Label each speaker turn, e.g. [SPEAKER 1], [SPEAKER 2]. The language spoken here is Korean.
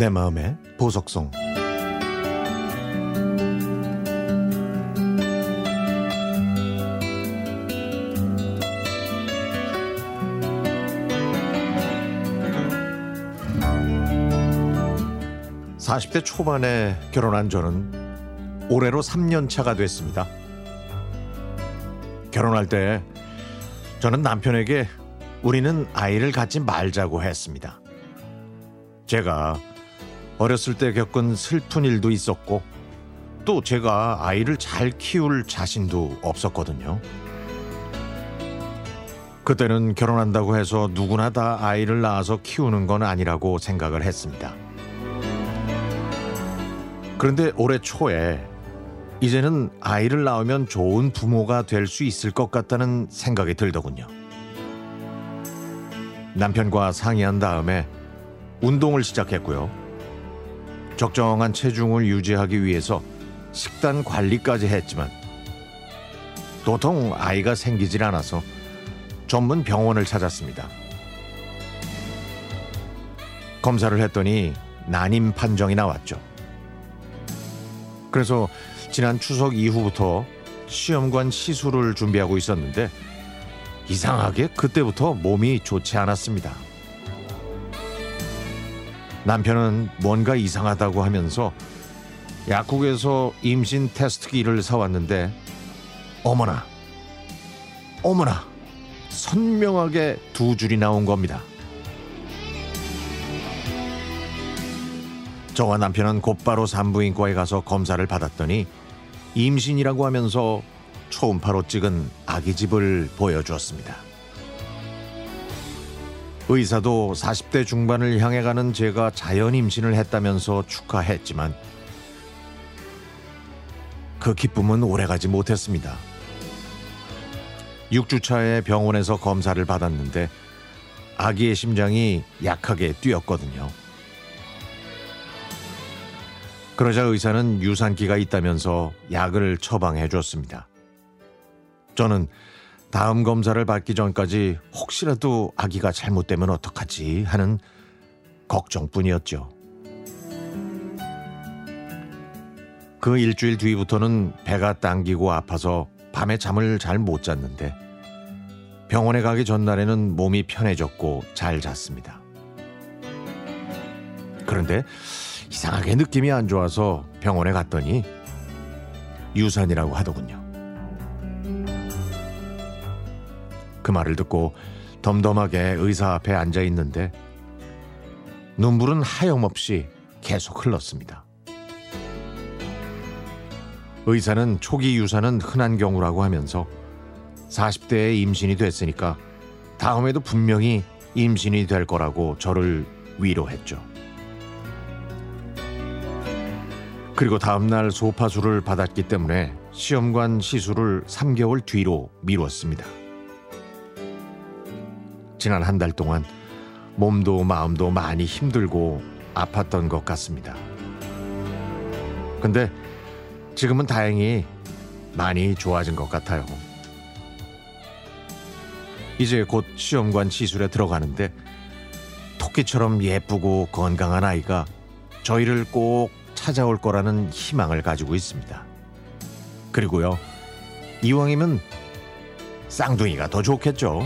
[SPEAKER 1] 내 마음의 보석성 4 0대 초반에 결혼한 저는 올해로 3년 차가 됐습니다. 결혼할 때 저는 남편에게 우리는 아이를 갖지 말자고 했습니다. 제가 어렸을 때 겪은 슬픈 일도 있었고 또 제가 아이를 잘 키울 자신도 없었거든요. 그때는 결혼한다고 해서 누구나 다 아이를 낳아서 키우는 건 아니라고 생각을 했습니다. 그런데 올해 초에 이제는 아이를 낳으면 좋은 부모가 될 수 있을 것 같다는 생각이 들더군요. 남편과 상의한 다음에 운동을 시작했고요. 적정한 체중을 유지하기 위해서 식단 관리까지 했지만 도통 아이가 생기질 않아서 전문 병원을 찾았습니다. 검사를 했더니 난임 판정이 나왔죠. 그래서 지난 추석 이후부터 시험관 시술을 준비하고 있었는데 이상하게 그때부터 몸이 좋지 않았습니다. 남편은 뭔가 이상하다고 하면서 약국에서 임신 테스트기를 사왔는데 어머나 어머나 선명하게 두 줄이 나온 겁니다. 저와 남편은 곧바로 산부인과에 가서 검사를 받았더니 임신이라고 하면서 초음파로 찍은 아기 집을 보여주었습니다. 의사도 40대 중반을 향해 가는 제가 자연 임신을 했다면서 축하했지만 그 기쁨은 오래가지 못했습니다. 6주차에 병원에서 검사를 받았는데 아기의 심장이 약하게 뛰었거든요. 그러자 의사는 유산기가 있다면서 약을 처방해 줬습니다. 저는 다음 검사를 받기 전까지 혹시라도 아기가 잘못되면 어떡하지 하는 걱정뿐이었죠. 그 일주일 뒤부터는 배가 당기고 아파서 밤에 잠을 잘 못 잤는데 병원에 가기 전날에는 몸이 편해졌고 잘 잤습니다. 그런데 이상하게 느낌이 안 좋아서 병원에 갔더니 유산이라고 하더군요. 그 말을 듣고 덤덤하게 의사 앞에 앉아 있는데 눈물은 하염없이 계속 흘렀습니다. 의사는 초기 유산은 흔한 경우라고 하면서 40대에 임신이 됐으니까 다음에도 분명히 임신이 될 거라고 저를 위로했죠. 그리고 다음날 소파수를 받았기 때문에 시험관 시술을 3개월 뒤로 미뤘습니다. 지난 한 달 동안 몸도 마음도 많이 힘들고 아팠던 것 같습니다. 근데 지금은 다행히 많이 좋아진 것 같아요. 이제 곧 시험관 시술에 들어가는데 토끼처럼 예쁘고 건강한 아이가 저희를 꼭 찾아올 거라는 희망을 가지고 있습니다. 그리고요, 이왕이면 쌍둥이가 더 좋겠죠.